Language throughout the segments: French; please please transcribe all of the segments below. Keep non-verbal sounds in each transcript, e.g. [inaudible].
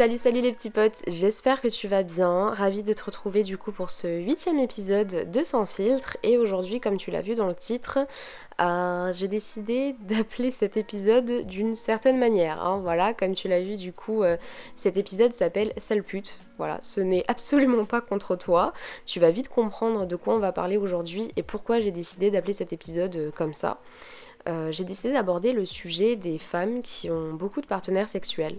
Salut salut les petits potes, j'espère que tu vas bien, ravie de te retrouver du coup pour ce huitième épisode de Sans filtre. Et aujourd'hui comme tu l'as vu dans le titre, euh, j'ai décidé d'appeler cet épisode d'une certaine manière, hein. voilà comme tu l'as vu du coup euh, cet épisode s'appelle Sale pute, voilà ce n'est absolument pas contre toi, tu vas vite comprendre de quoi on va parler aujourd'hui et pourquoi j'ai décidé d'appeler cet épisode euh, comme ça. j'ai décidé d'aborder le sujet des femmes qui ont beaucoup de partenaires sexuels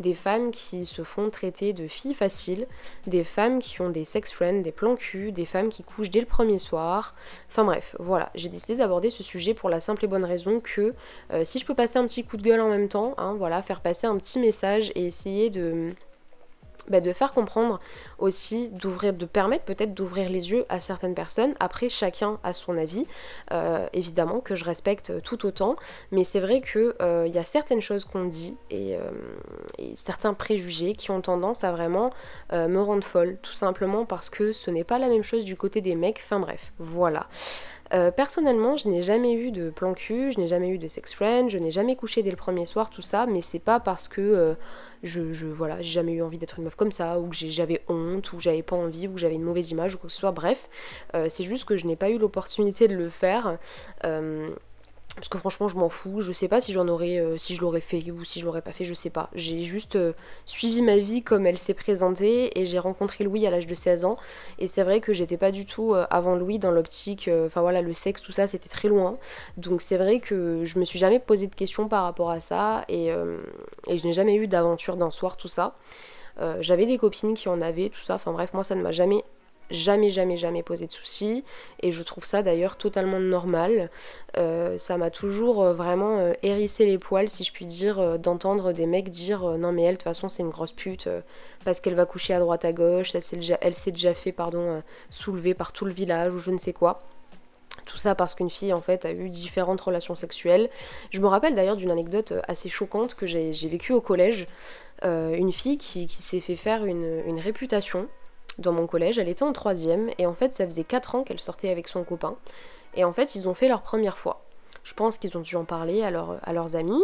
des femmes qui se font traiter de filles faciles, des femmes qui ont des sex friends, des plans cul, des femmes qui couchent dès le premier soir. Enfin bref, voilà, j'ai décidé d'aborder ce sujet pour la simple et bonne raison que euh, si je peux passer un petit coup de gueule en même temps, hein, voilà, faire passer un petit message et essayer de bah, de faire comprendre aussi, d'ouvrir, de permettre peut-être d'ouvrir les yeux à certaines personnes. Après, chacun a son avis, euh, évidemment que je respecte tout autant, mais c'est vrai qu'il euh, y a certaines choses qu'on dit et, euh, et, certains préjugés qui ont tendance à vraiment me rendre folle, tout simplement parce que ce n'est pas la même chose du côté des mecs. Enfin bref, voilà. Euh, personnellement, je n'ai jamais eu de plan cul, je n'ai jamais eu de sex friend, je n'ai jamais couché dès le premier soir, tout ça, mais c'est pas parce que euh, je, je, voilà, j'ai jamais eu envie d'être une meuf comme ça, ou que j'avais honte, ou que j'avais pas envie, ou que j'avais une mauvaise image, ou quoi que ce soit, bref, euh, c'est juste que je n'ai pas eu l'opportunité de le faire parce que franchement je m'en fous, je sais pas si j'en aurais, euh, si je l'aurais fait ou si je l'aurais pas fait, je sais pas. J'ai juste euh, suivi ma vie comme elle s'est présentée et j'ai rencontré Louis à l'âge de 16 ans. Et c'est vrai que j'étais pas du tout euh, avant Louis dans l'optique, enfin voilà, le sexe, tout ça c'était très loin. Donc c'est vrai que je me suis jamais posé de questions par rapport à ça et, et je n'ai jamais eu d'aventure d'un soir, tout ça. J'avais des copines qui en avaient, tout ça, enfin bref, moi ça ne m'a jamais jamais, jamais, jamais posé de soucis. Et je trouve ça d'ailleurs totalement normal. Euh, ça m'a toujours euh, vraiment euh, hérissé les poils, si je puis dire, d'entendre des mecs dire non, mais elle, de toute façon, c'est une grosse pute parce qu'elle va coucher à droite à gauche, elle s'est déjà, déjà, fait pardon, soulever par tout le village ou je ne sais quoi. Tout ça parce qu'une fille en fait a eu différentes relations sexuelles. Je me rappelle d'ailleurs d'une anecdote assez choquante que j'ai vécue au collège. une fille qui, s'est fait faire une réputation dans mon collège, elle était en troisième, et en fait ça faisait 4 ans qu'elle sortait avec son copain, et en fait ils ont fait leur première fois. Je pense qu'ils ont dû en parler à, à leurs amis,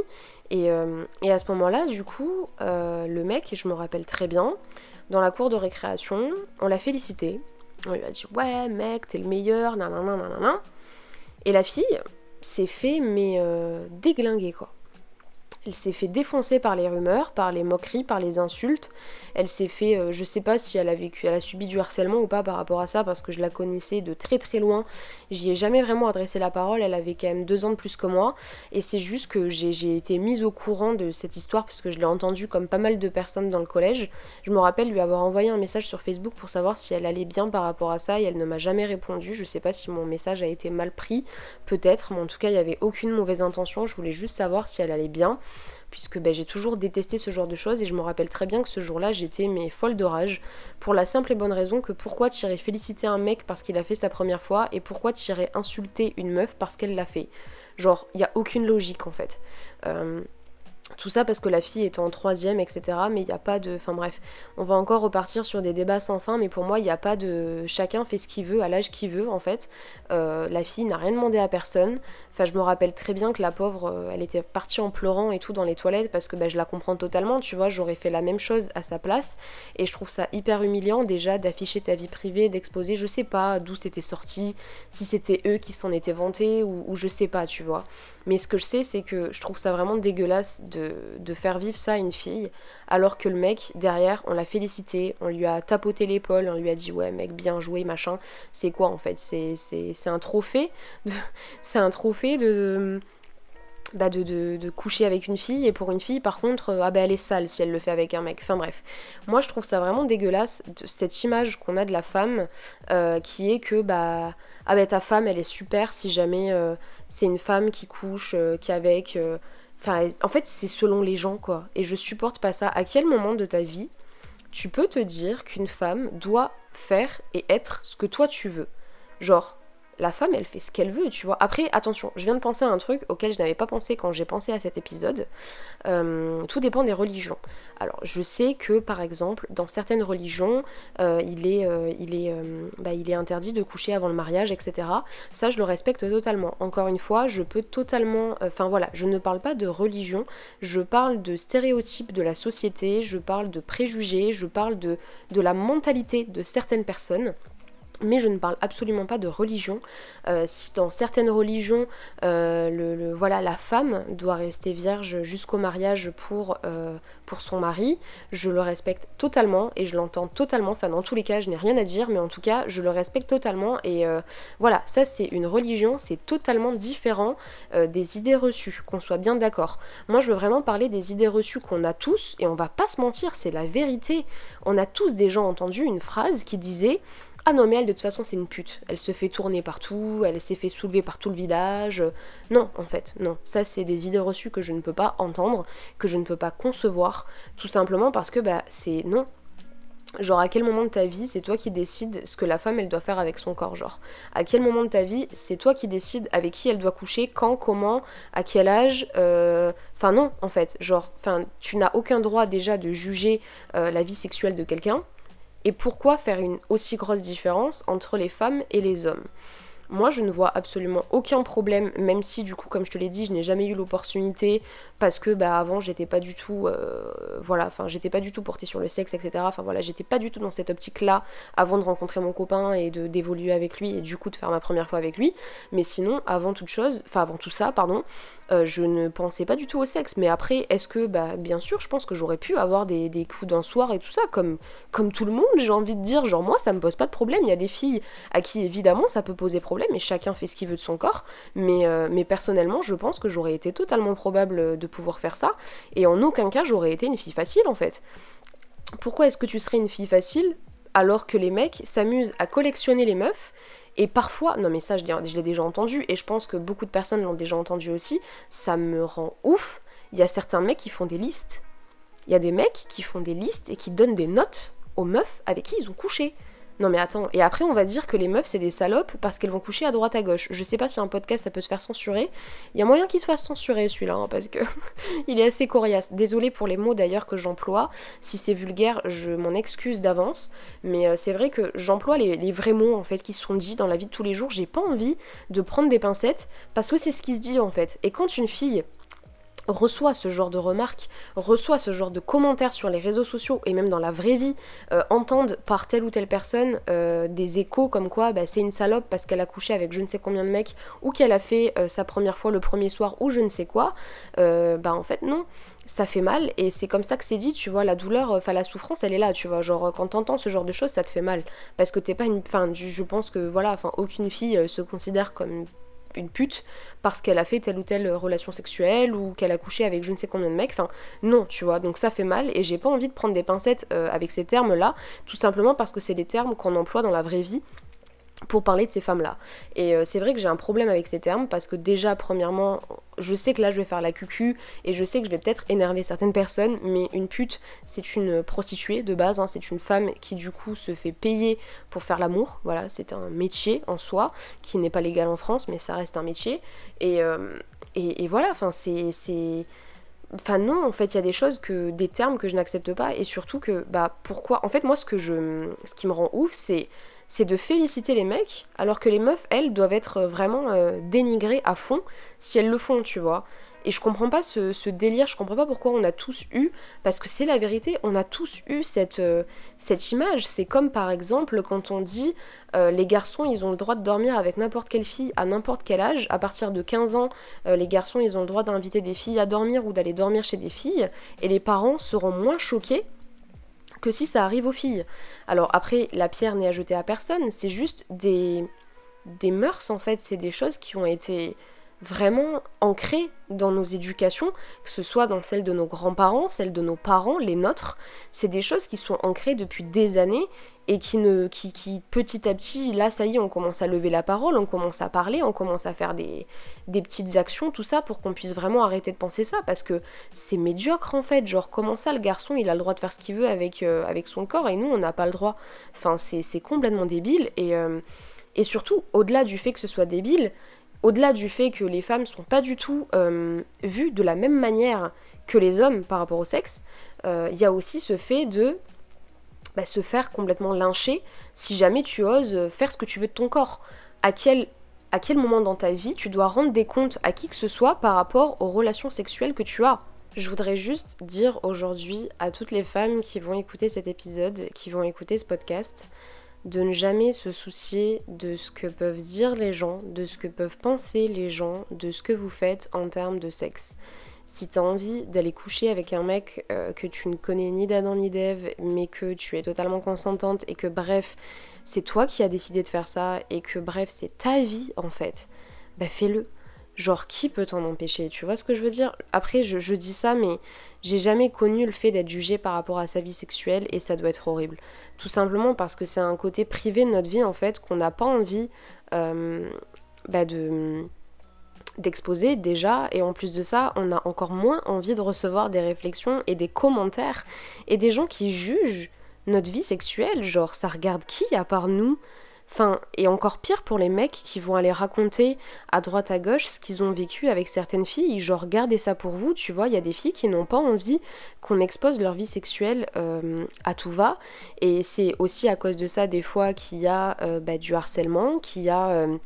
et, euh, et, à ce moment-là, du coup, euh, le mec, et je me rappelle très bien, dans la cour de récréation, on l'a félicité, on lui a dit ouais mec, t'es le meilleur, nanana, nanana, et la fille s'est fait mais euh, déglinguer quoi. Elle s'est fait défoncer par les rumeurs, par les moqueries, par les insultes. Elle s'est fait, euh, je sais pas si elle a vécu, elle a subi du harcèlement ou pas par rapport à ça, parce que je la connaissais de très très loin. J'y ai jamais vraiment adressé la parole. Elle avait quand même deux ans de plus que moi, et c'est juste que j'ai été mise au courant de cette histoire parce que je l'ai entendue comme pas mal de personnes dans le collège. Je me rappelle lui avoir envoyé un message sur Facebook pour savoir si elle allait bien par rapport à ça, et elle ne m'a jamais répondu. Je sais pas si mon message a été mal pris, peut-être, mais en tout cas il n'y avait aucune mauvaise intention. Je voulais juste savoir si elle allait bien puisque ben, j'ai toujours détesté ce genre de choses et je me rappelle très bien que ce jour-là j'étais mais folle de rage pour la simple et bonne raison que pourquoi tu irais féliciter un mec parce qu'il a fait sa première fois et pourquoi tu irais insulter une meuf parce qu'elle l'a fait. Genre, il n'y a aucune logique en fait. Euh, tout ça parce que la fille est en troisième, etc. Mais il n'y a pas de... Enfin bref, on va encore repartir sur des débats sans fin, mais pour moi, il n'y a pas de... Chacun fait ce qu'il veut, à l'âge qu'il veut, en fait. Euh, la fille n'a rien demandé à personne. Enfin, je me rappelle très bien que la pauvre, euh, elle était partie en pleurant et tout dans les toilettes, parce que bah, je la comprends totalement, tu vois, j'aurais fait la même chose à sa place. Et je trouve ça hyper humiliant, déjà, d'afficher ta vie privée, d'exposer, je sais pas d'où c'était sorti, si c'était eux qui s'en étaient vantés, ou, ou je sais pas, tu vois. Mais ce que je sais, c'est que je trouve ça vraiment dégueulasse de, faire vivre ça à une fille, alors que le mec, derrière, on l'a félicité, on lui a tapoté l'épaule, on lui a dit ouais mec, bien joué, machin. C'est quoi en fait? C'est un trophée [laughs] C'est un trophée de... Bah de, de, coucher avec une fille et pour une fille par contre euh, ah bah elle est sale si elle le fait avec un mec. Enfin bref. Moi je trouve ça vraiment dégueulasse cette image qu'on a de la femme euh, qui est que bah ah bah ta femme elle est super si jamais euh, c'est une femme qui couche qui avec euh, enfin en fait c'est selon les gens quoi. Et je supporte pas ça. À quel moment de ta vie tu peux te dire qu'une femme doit faire et être ce que toi tu veux? Genre la femme, elle fait ce qu'elle veut, tu vois. Après, attention, je viens de penser à un truc auquel je n'avais pas pensé quand j'ai pensé à cet épisode. Euh, tout dépend des religions. Alors, je sais que, par exemple, dans certaines religions, euh, il, est, euh, il, est, bah, interdit de coucher avant le mariage, etc. Ça, je le respecte totalement. Encore une fois, je peux totalement... Enfin voilà, je ne parle pas de religion, je parle de stéréotypes de la société, je parle de préjugés, je parle de, de la mentalité de certaines personnes mais je ne parle absolument pas de religion. Euh, si dans certaines religions, euh, voilà, la femme doit rester vierge jusqu'au mariage pour, euh, pour son mari, je le respecte totalement et je l'entends totalement. Enfin, dans tous les cas, je n'ai rien à dire, mais en tout cas, je le respecte totalement. Et voilà, ça c'est une religion, c'est totalement différent des idées reçues, qu'on soit bien d'accord. Moi, je veux vraiment parler des idées reçues qu'on a tous, et on va pas se mentir, c'est la vérité. On a tous déjà entendu une phrase qui disait ah non, mais elle, de toute façon, c'est une pute. Elle se fait tourner partout, elle s'est fait soulever par tout le village. Non, en fait, non. Ça, c'est des idées reçues que je ne peux pas entendre, que je ne peux pas concevoir, tout simplement parce que, bah, c'est non. Genre, à quel moment de ta vie, c'est toi qui décides ce que la femme, elle doit faire avec son corps, genre? À quel moment de ta vie, c'est toi qui décides avec qui elle doit coucher, quand, comment, à quel âge. Euh, enfin, non, en fait. Genre, enfin, tu n'as aucun droit déjà de juger euh, la vie sexuelle de quelqu'un et pourquoi faire une aussi grosse différence entre les femmes et les hommes? Moi, je ne vois absolument aucun problème, même si, du coup, comme je te l'ai dit, je n'ai jamais eu l'opportunité parce que, bah, avant, j'étais pas du tout, euh, voilà, enfin, j'étais pas du tout portée sur le sexe, etc. Enfin, voilà, j'étais pas du tout dans cette optique-là avant de rencontrer mon copain et de d'évoluer avec lui et du coup de faire ma première fois avec lui. Mais sinon, avant toute chose, enfin, avant tout ça, pardon, euh, je ne pensais pas du tout au sexe. Mais après, est-ce que, bah, bien sûr, je pense que j'aurais pu avoir des, des coups d'un soir et tout ça, comme, comme tout le monde, j'ai envie de dire. Genre, moi, ça me pose pas de problème. Il y a des filles à qui, évidemment, ça peut poser problème et chacun fait ce qu'il veut de son corps. Mais, euh, mais personnellement, je pense que j'aurais été totalement probable de pouvoir faire ça. Et en aucun cas, j'aurais été une fille facile, en fait. Pourquoi est-ce que tu serais une fille facile alors que les mecs s'amusent à collectionner les meufs et parfois, non mais ça je, l'ai déjà entendu et je pense que beaucoup de personnes l'ont déjà entendu aussi, ça me rend ouf. Il y a certains mecs qui font des listes. Il y a des mecs qui font des listes et qui donnent des notes aux meufs avec qui ils ont couché. Non mais attends, et après on va dire que les meufs c'est des salopes parce qu'elles vont coucher à droite à gauche. Je sais pas si un podcast ça peut se faire censurer. Il y a moyen qu'il se fasse censurer celui-là hein, parce que [laughs] il est assez coriace. Désolée pour les mots d'ailleurs que j'emploie. Si c'est vulgaire, je m'en excuse d'avance. Mais euh, c'est vrai que j'emploie les, vrais mots en fait qui sont dits dans la vie de tous les jours. J'ai pas envie de prendre des pincettes parce que c'est ce qui se dit en fait. Et quand une fille reçoit ce genre de remarques, reçoit ce genre de commentaires sur les réseaux sociaux et même dans la vraie vie, euh, par telle ou telle personne euh, des échos comme quoi bah, c'est une salope parce qu'elle a couché avec je ne sais combien de mecs ou qu'elle a fait euh, sa première fois le premier soir ou je ne sais quoi, bah en fait non, ça fait mal et c'est comme ça que c'est dit, tu vois, la douleur, enfin la souffrance elle est là, tu vois, genre quand t'entends ce genre de choses ça te fait mal parce que t'es pas une, enfin je pense que voilà, enfin aucune fille se considère comme une pute parce qu'elle a fait telle ou telle relation sexuelle ou qu'elle a couché avec je ne sais combien de mecs. Enfin, non, tu vois. Donc ça fait mal et j'ai pas envie de prendre des pincettes euh, avec ces termes-là, tout simplement parce que c'est des termes qu'on emploie dans la vraie vie pour parler de ces femmes-là. Et euh, c'est vrai que j'ai un problème avec ces termes parce que déjà, premièrement, je sais que là je vais faire la cucu et je sais que je vais peut-être énerver certaines personnes, mais une pute, c'est une prostituée de base, hein. c'est une femme qui du coup se fait payer pour faire l'amour. Voilà, c'est un métier en soi qui n'est pas légal en France, mais ça reste un métier. Et, euh, et, voilà, enfin, c'est. Enfin non, en fait, il y a des choses que des termes que je n'accepte pas et surtout que bah pourquoi En fait, moi ce que je ce qui me rend ouf, c'est c'est de féliciter les mecs, alors que les meufs, elles, doivent être vraiment euh, dénigrées à fond si elles le font, tu vois. Et je comprends pas ce, délire, je comprends pas pourquoi on a tous eu, parce que c'est la vérité, on a tous eu cette, euh, image. C'est comme par exemple quand on dit euh, les garçons ils ont le droit de dormir avec n'importe quelle fille à n'importe quel âge. À partir de 15 ans, les garçons ils ont le droit d'inviter des filles à dormir ou d'aller dormir chez des filles. Et les parents seront moins choqués que si ça arrive aux filles. Alors après, la pierre n'est à jeter à personne, c'est juste des, des mœurs en fait, c'est des choses qui ont été vraiment ancrées dans nos éducations, que ce soit dans celles de nos grands-parents, celles de nos parents, les nôtres, c'est des choses qui sont ancrées depuis des années et qui, ne, qui, qui, petit à petit, là ça y est, on commence à lever la parole, on commence à parler, on commence à faire des, des petites actions, tout ça, pour qu'on puisse vraiment arrêter de penser ça, parce que c'est médiocre en fait, genre comment ça le garçon il a le droit de faire ce qu'il veut avec, euh, avec son corps et nous on n'a pas le droit, enfin c'est complètement débile. Et... Euh, Et surtout, au-delà du fait que ce soit débile, au-delà du fait que les femmes sont pas du tout euh, vues de la même manière que les hommes par rapport au sexe, euh, il y a aussi ce fait de bah, se faire complètement lyncher si jamais tu oses faire ce que tu veux de ton corps. À quel, à quel moment dans ta vie tu dois rendre des comptes à qui que ce soit par rapport aux relations sexuelles que tu as? Je voudrais juste dire aujourd'hui à toutes les femmes qui vont écouter cet épisode, qui vont écouter ce podcast, de ne jamais se soucier de ce que peuvent dire les gens, de ce que peuvent penser les gens, de ce que vous faites en termes de sexe. Si t'as envie d'aller coucher avec un mec euh, que tu ne connais ni d'Adam ni d'Ève, mais que tu es totalement consentante et que bref, c'est toi qui as décidé de faire ça et que bref, c'est ta vie en fait, bah fais-le. Genre, qui peut t'en empêcher Tu vois ce que je veux dire? Après, je, dis ça, mais j'ai jamais connu le fait d'être jugé par rapport à sa vie sexuelle et ça doit être horrible. Tout simplement parce que c'est un côté privé de notre vie, en fait, qu'on n'a pas envie euh, bah, de d'exposer déjà. Et en plus de ça on a encore moins envie de recevoir des réflexions et des commentaires et des gens qui jugent notre vie sexuelle. Genre ça regarde qui à part nous? Enfin, et encore pire pour les mecs qui vont aller raconter à droite à gauche ce qu'ils ont vécu avec certaines filles. Genre, gardez ça pour vous, tu vois, il y a des filles qui n'ont pas envie qu'on expose leur vie sexuelle euh, à tout va. Et c'est aussi à cause de ça, des fois, qu'il y a euh, bah, du harcèlement, qu'il y a. Euh,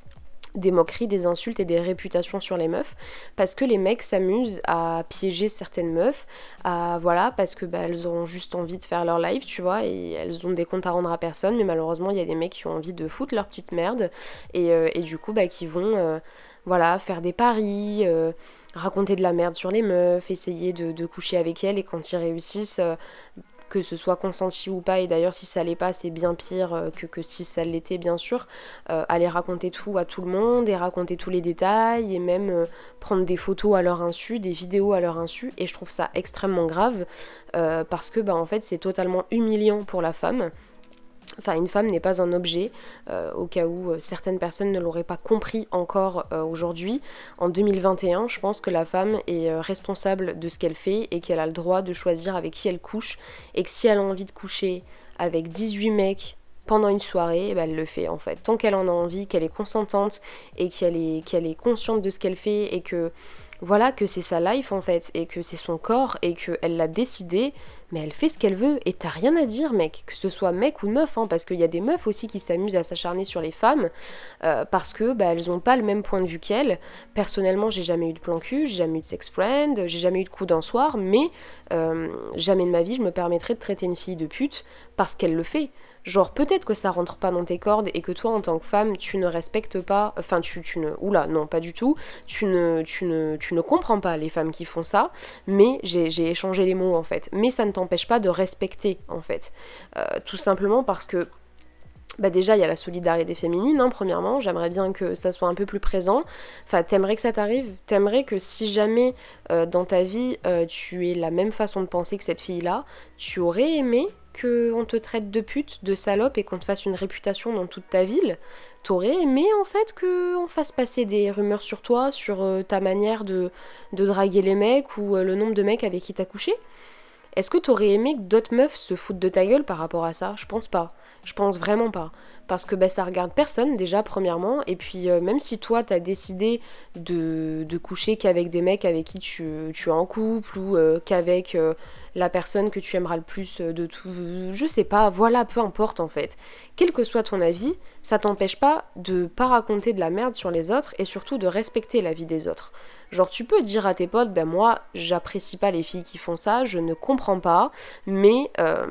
des moqueries, des insultes et des réputations sur les meufs parce que les mecs s'amusent à piéger certaines meufs, voilà parce que bah, elles ont juste envie de faire leur live, tu vois, et elles ont des comptes à rendre à personne, mais malheureusement il y a des mecs qui ont envie de foutre leur petite merde et, euh, du coup bah qui vont euh, voilà faire des paris. Euh, raconter de la merde sur les meufs, essayer de coucher avec elles et quand ils réussissent, que ce soit consenti ou pas, et d'ailleurs si ça l'est pas, c'est bien pire euh, que, si ça l'était bien sûr, euh, aller raconter tout à tout le monde et raconter tous les détails et même euh, prendre des photos à leur insu, des vidéos à leur insu, et je trouve ça extrêmement grave parce que bah en fait c'est totalement humiliant pour la femme. Enfin, une femme n'est pas un objet, euh, au cas où euh, certaines personnes ne l'auraient pas compris encore euh, aujourd'hui. En 2021, je pense que la femme est responsable de ce qu'elle fait et qu'elle a le droit de choisir avec qui elle couche. Et que si elle a envie de coucher avec 18 mecs pendant une soirée, eh ben, elle le fait en fait. Tant qu'elle en a envie, qu'elle est consentante et qu'elle est, qu'elle est consciente de ce qu'elle fait et que voilà que c'est sa life en fait et que c'est son corps et qu'elle l'a décidé, mais elle fait ce qu'elle veut et t'as rien à dire mec, que ce soit mec ou meuf, hein, parce qu'il y a des meufs aussi qui s'amusent à s'acharner sur les femmes euh, parce que bah, elles ont pas le même point de vue qu'elles. Personnellement j'ai jamais eu de plan cul, j'ai jamais eu de sex friend, j'ai jamais eu de coup d'un soir, mais euh, jamais de ma vie je me permettrais de traiter une fille de pute parce qu'elle le fait. Genre peut-être que ça rentre pas dans tes cordes et que toi en tant que femme tu ne respectes pas, enfin tu, ne, oula non pas du tout, tu ne, tu ne, tu ne comprends pas les femmes qui font ça, mais j'ai échangé les mots en fait, mais ça ne t'empêche pas de respecter en fait, euh, tout simplement parce que bah déjà il y a la solidarité féminine hein, premièrement. J'aimerais bien que ça soit un peu plus présent. Enfin t'aimerais que ça t'arrive? T'aimerais que si jamais euh, dans ta vie euh, tu aies la même façon de penser que cette fille là tu aurais aimé qu'on te traite de pute, de salope et qu'on te fasse une réputation dans toute ta ville, t'aurais aimé en fait qu'on fasse passer des rumeurs sur toi, sur euh, ta manière de, draguer les mecs ou euh, le nombre de mecs avec qui t'as couché? Est-ce que t'aurais aimé que d'autres meufs se foutent de ta gueule par rapport à ça? Je pense pas. Je pense vraiment pas. Parce que bah, ça regarde personne déjà, premièrement. Et puis, euh, même si toi, t'as décidé de, de coucher qu'avec des mecs avec qui tu, tu es en couple ou qu'avec la personne que tu aimeras le plus euh, de tout, je sais pas, voilà, peu importe en fait. Quel que soit ton avis, ça t'empêche pas de pas raconter de la merde sur les autres et surtout de respecter la vie des autres. Genre tu peux dire à tes potes, ben moi j'apprécie pas les filles qui font ça, je ne comprends pas, mais euh,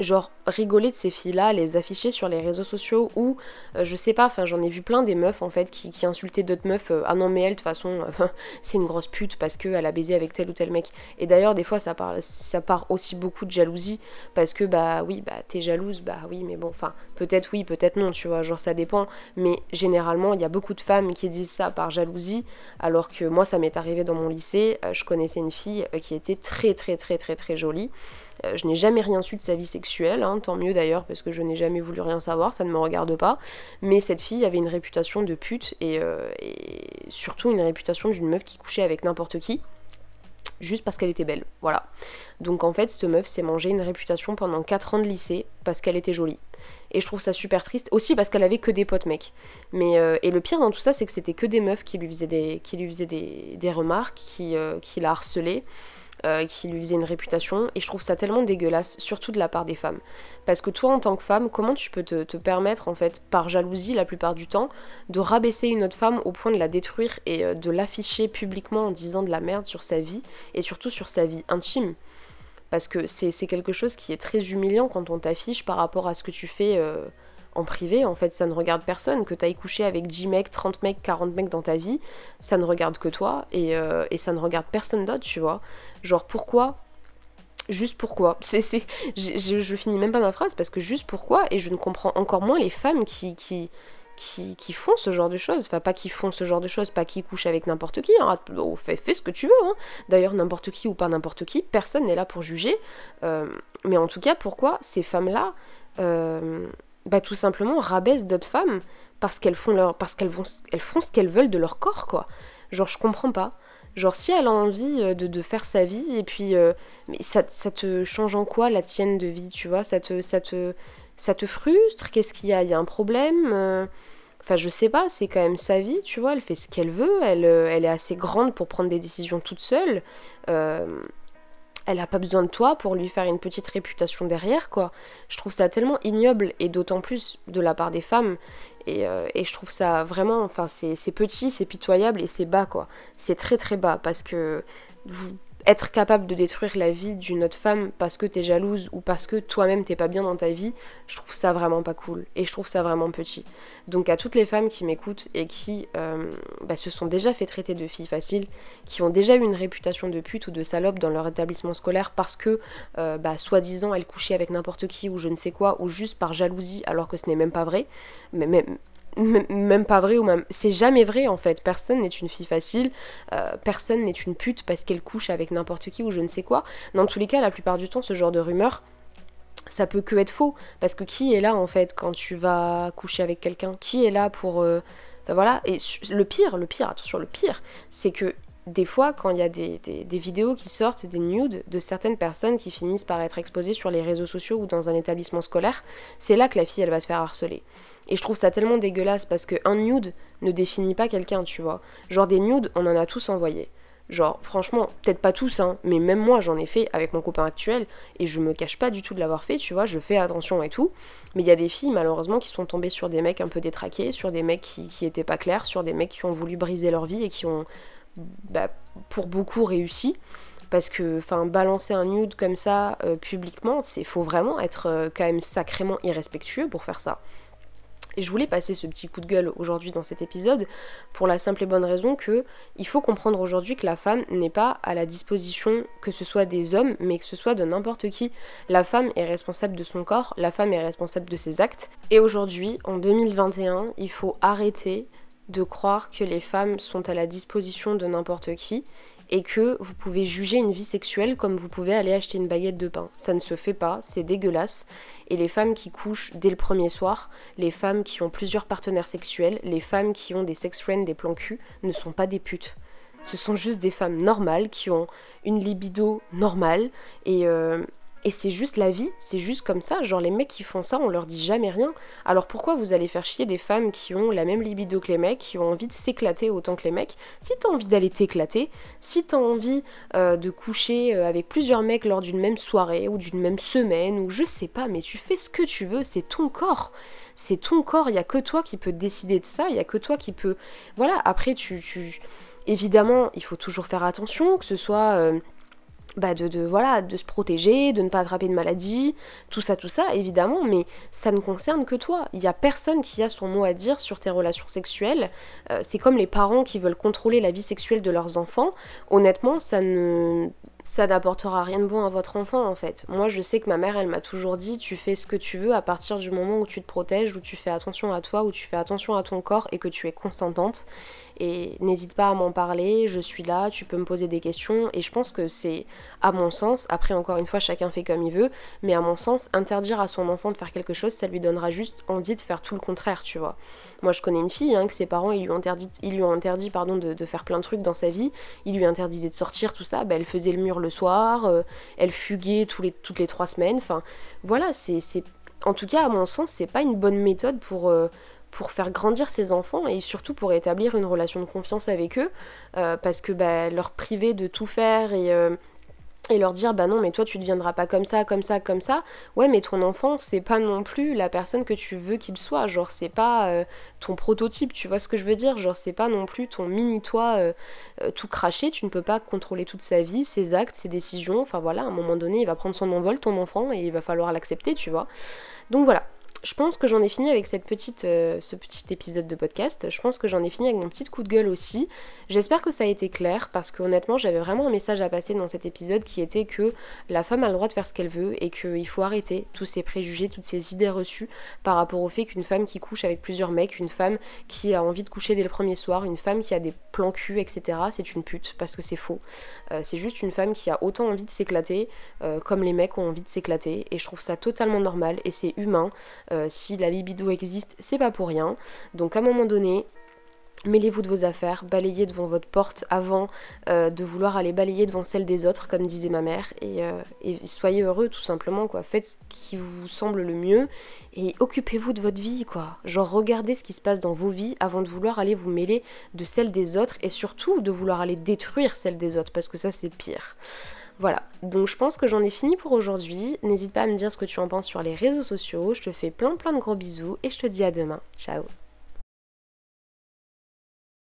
genre rigoler de ces filles-là, les afficher sur les réseaux sociaux ou euh, je sais pas, enfin j'en ai vu plein des meufs en fait qui, insultaient d'autres meufs. Euh, ah non mais elle de toute façon euh, [laughs] c'est une grosse pute parce qu'elle a baisé avec tel ou tel mec. Et d'ailleurs des fois ça part, ça part aussi beaucoup de jalousie parce que bah oui bah t'es jalouse, bah oui mais bon enfin peut-être oui peut-être non tu vois genre ça dépend. Mais généralement il y a beaucoup de femmes qui disent ça par jalousie alors que moi ça m'est arrivé dans mon lycée, je connaissais une fille qui était très très très très très jolie. Euh, je n'ai jamais rien su de sa vie sexuelle, hein, tant mieux d'ailleurs parce que je n'ai jamais voulu rien savoir, ça ne me regarde pas. Mais cette fille avait une réputation de pute et, euh, et surtout une réputation d'une meuf qui couchait avec n'importe qui. juste parce qu'elle était belle, voilà. Donc en fait, cette meuf s'est mangé une réputation pendant 4 ans de lycée parce qu'elle était jolie. Et je trouve ça super triste, aussi parce qu'elle avait que des potes mecs. Mais, euh, et le pire dans tout ça, c'est que c'était que des meufs qui lui faisaient des, qui lui faisaient des, remarques, qui, qui la harcelaient. Euh, qui lui faisait une réputation, et je trouve ça tellement dégueulasse, surtout de la part des femmes. Parce que toi, en tant que femme, comment tu peux te, permettre, en fait, par jalousie la plupart du temps, de rabaisser une autre femme au point de la détruire et euh, de l'afficher publiquement en disant de la merde sur sa vie, et surtout sur sa vie intime? Parce que c'est quelque chose qui est très humiliant quand on t'affiche par rapport à ce que tu fais euh, en privé, en fait, ça ne regarde personne. Que t'ailles coucher avec 10 mecs, 30 mecs, 40 mecs dans ta vie, ça ne regarde que toi et, euh, et ça ne regarde personne d'autre, tu vois. Genre, pourquoi? Juste pourquoi? [laughs] Je, finis même pas ma phrase parce que juste pourquoi? Et je ne comprends encore moins les femmes qui, qui, qui, qui, font ce genre de choses. Enfin, pas qui font ce genre de choses, pas qui couchent avec n'importe qui. Hein. Oh, fais, fais, ce que tu veux. Hein. D'ailleurs, n'importe qui ou pas n'importe qui, personne n'est là pour juger. Euh, mais en tout cas, pourquoi ces femmes-là euh, bah, tout simplement rabaissent d'autres femmes parce qu'elles font leur parce qu'elles vont elles font ce qu'elles veulent de leur corps quoi. Genre je comprends pas. Genre si elle a envie euh, de, faire sa vie et puis euh, mais ça, ça, te change en quoi la tienne de vie tu vois? Ça te ça te ça te frustre? Qu'est-ce qu'il y a? Il y a un problème euh? Enfin, je sais pas, c'est quand même sa vie, tu vois, elle fait ce qu'elle veut, elle, elle est assez grande pour prendre des décisions toute seule elle a pas besoin de toi pour lui faire une petite réputation derrière, quoi. Je trouve ça tellement ignoble, et d'autant plus de la part des femmes. Et, euh, je trouve ça vraiment, enfin, c'est petit, c'est pitoyable et c'est bas, quoi. C'est très très bas, parce que vous, être capable de détruire la vie d'une autre femme parce que t'es jalouse ou parce que toi-même t'es pas bien dans ta vie, je trouve ça vraiment pas cool et je trouve ça vraiment petit. Donc à toutes les femmes qui m'écoutent et qui euh, bah, se sont déjà fait traiter de filles faciles, qui ont déjà eu une réputation de pute ou de salope dans leur établissement scolaire parce que euh, bah, soi-disant elles couchaient avec n'importe qui ou je ne sais quoi ou juste par jalousie alors que ce n'est même pas vrai, mais même même pas vrai ou même c'est jamais vrai en fait. Personne n'est une fille facile euh, personne n'est une pute parce qu'elle couche avec n'importe qui ou je ne sais quoi. Dans tous les cas la plupart du temps ce genre de rumeur ça peut que être faux. Parce que qui est là en fait quand tu vas coucher avec quelqu'un? Qui est là pour euh, ben voilà. Et le pire le pire attention le pire c'est que des fois, quand il y a des, des, vidéos qui sortent, des nudes de certaines personnes qui finissent par être exposées sur les réseaux sociaux ou dans un établissement scolaire, c'est là que la fille, elle va se faire harceler. Et je trouve ça tellement dégueulasse parce qu'un nude ne définit pas quelqu'un, tu vois. Genre des nudes, on en a tous envoyé. Genre, franchement, peut-être pas tous, hein, mais même moi j'en ai fait avec mon copain actuel et je me cache pas du tout de l'avoir fait, tu vois, je fais attention et tout. Mais il y a des filles malheureusement qui sont tombées sur des mecs un peu détraqués, sur des mecs qui, qui étaient pas clairs, sur des mecs qui ont voulu briser leur vie et qui ont, bah, pour beaucoup réussi. Parce que, enfin, balancer un nude comme ça euh, publiquement, c'est faut vraiment être euh, quand même sacrément irrespectueux pour faire ça. Et je voulais passer ce petit coup de gueule aujourd'hui dans cet épisode pour la simple et bonne raison que il faut comprendre aujourd'hui que la femme n'est pas à la disposition que ce soit des hommes, mais que ce soit de n'importe qui. La femme est responsable de son corps, la femme est responsable de ses actes. Et aujourd'hui, en 2021, il faut arrêter de croire que les femmes sont à la disposition de n'importe qui et que vous pouvez juger une vie sexuelle comme vous pouvez aller acheter une baguette de pain. Ça ne se fait pas, c'est dégueulasse. Et les femmes qui couchent dès le premier soir, les femmes qui ont plusieurs partenaires sexuels, les femmes qui ont des sex friends, des plans cul, ne sont pas des putes. Ce sont juste des femmes normales qui ont une libido normale et, euh, et c'est juste la vie, c'est juste comme ça. Genre les mecs qui font ça, on leur dit jamais rien. Alors pourquoi vous allez faire chier des femmes qui ont la même libido que les mecs, qui ont envie de s'éclater autant que les mecs? Si t'as envie d'aller t'éclater, si t'as envie euh, de coucher euh, avec plusieurs mecs lors d'une même soirée ou d'une même semaine ou je sais pas, mais tu fais ce que tu veux, c'est ton corps. C'est ton corps, il y a que toi qui peux décider de ça, il y a que toi qui peut. Voilà, après tu, tu... évidemment, il faut toujours faire attention que ce soit euh, bah de, voilà, de se protéger, de ne pas attraper de maladie, tout ça, tout ça, évidemment, mais ça ne concerne que toi. Il n'y a personne qui a son mot à dire sur tes relations sexuelles. Euh, c'est comme les parents qui veulent contrôler la vie sexuelle de leurs enfants. Honnêtement, ça ne ça n'apportera rien de bon à votre enfant en fait. Moi je sais que ma mère elle m'a toujours dit tu fais ce que tu veux à partir du moment où tu te protèges, où tu fais attention à toi, où tu fais attention à ton corps et que tu es consentante. Et n'hésite pas à m'en parler, je suis là, tu peux me poser des questions et je pense que c'est à mon sens, après encore une fois chacun fait comme il veut, mais à mon sens interdire à son enfant de faire quelque chose ça lui donnera juste envie de faire tout le contraire tu vois. Moi je connais une fille hein, que ses parents ils lui ont interdit, ils lui ont interdit pardon, de, faire plein de trucs dans sa vie, ils lui interdisaient de sortir tout ça, bah, elle faisait le le soir, euh, elle fuguait toutes les trois semaines. Enfin, voilà, c'est, en tout cas, à mon sens, c'est pas une bonne méthode pour, euh, pour faire grandir ses enfants et surtout pour établir une relation de confiance avec eux, euh, parce que bah, leur priver de tout faire et et leur dire bah non mais toi tu ne deviendras pas comme ça, comme ça, comme ça. Ouais mais ton enfant c'est pas non plus la personne que tu veux qu'il soit, genre c'est pas euh, ton prototype, tu vois ce que je veux dire, genre c'est pas non plus ton mini toi euh, euh, tout craché, tu ne peux pas contrôler toute sa vie, ses actes, ses décisions, enfin voilà, à un moment donné il va prendre son envol ton enfant et il va falloir l'accepter, tu vois. Donc voilà, je pense que j'en ai fini avec cette petite, euh, ce petit épisode de podcast. Je pense que j'en ai fini avec mon petit coup de gueule aussi. J'espère que ça a été clair parce que honnêtement j'avais vraiment un message à passer dans cet épisode qui était que la femme a le droit de faire ce qu'elle veut et qu'il faut arrêter tous ces préjugés, toutes ces idées reçues par rapport au fait qu'une femme qui couche avec plusieurs mecs, une femme qui a envie de coucher dès le premier soir, une femme qui a des plans cul, etc. c'est une pute parce que c'est faux. Euh, c'est juste une femme qui a autant envie de s'éclater euh, comme les mecs ont envie de s'éclater et je trouve ça totalement normal et c'est humain. Euh, si la libido existe, c'est pas pour rien. Donc à un moment donné, Mêlez-vous de vos affaires, balayez devant votre porte avant euh, de vouloir aller balayer devant celle des autres, comme disait ma mère, et, euh, et, soyez heureux tout simplement, quoi. Faites ce qui vous semble le mieux et occupez-vous de votre vie, quoi. Genre regardez ce qui se passe dans vos vies avant de vouloir aller vous mêler de celle des autres et surtout de vouloir aller détruire celle des autres, parce que ça c'est pire. Voilà, donc je pense que j'en ai fini pour aujourd'hui. N'hésite pas à me dire ce que tu en penses sur les réseaux sociaux. Je te fais plein plein de gros bisous et je te dis à demain. Ciao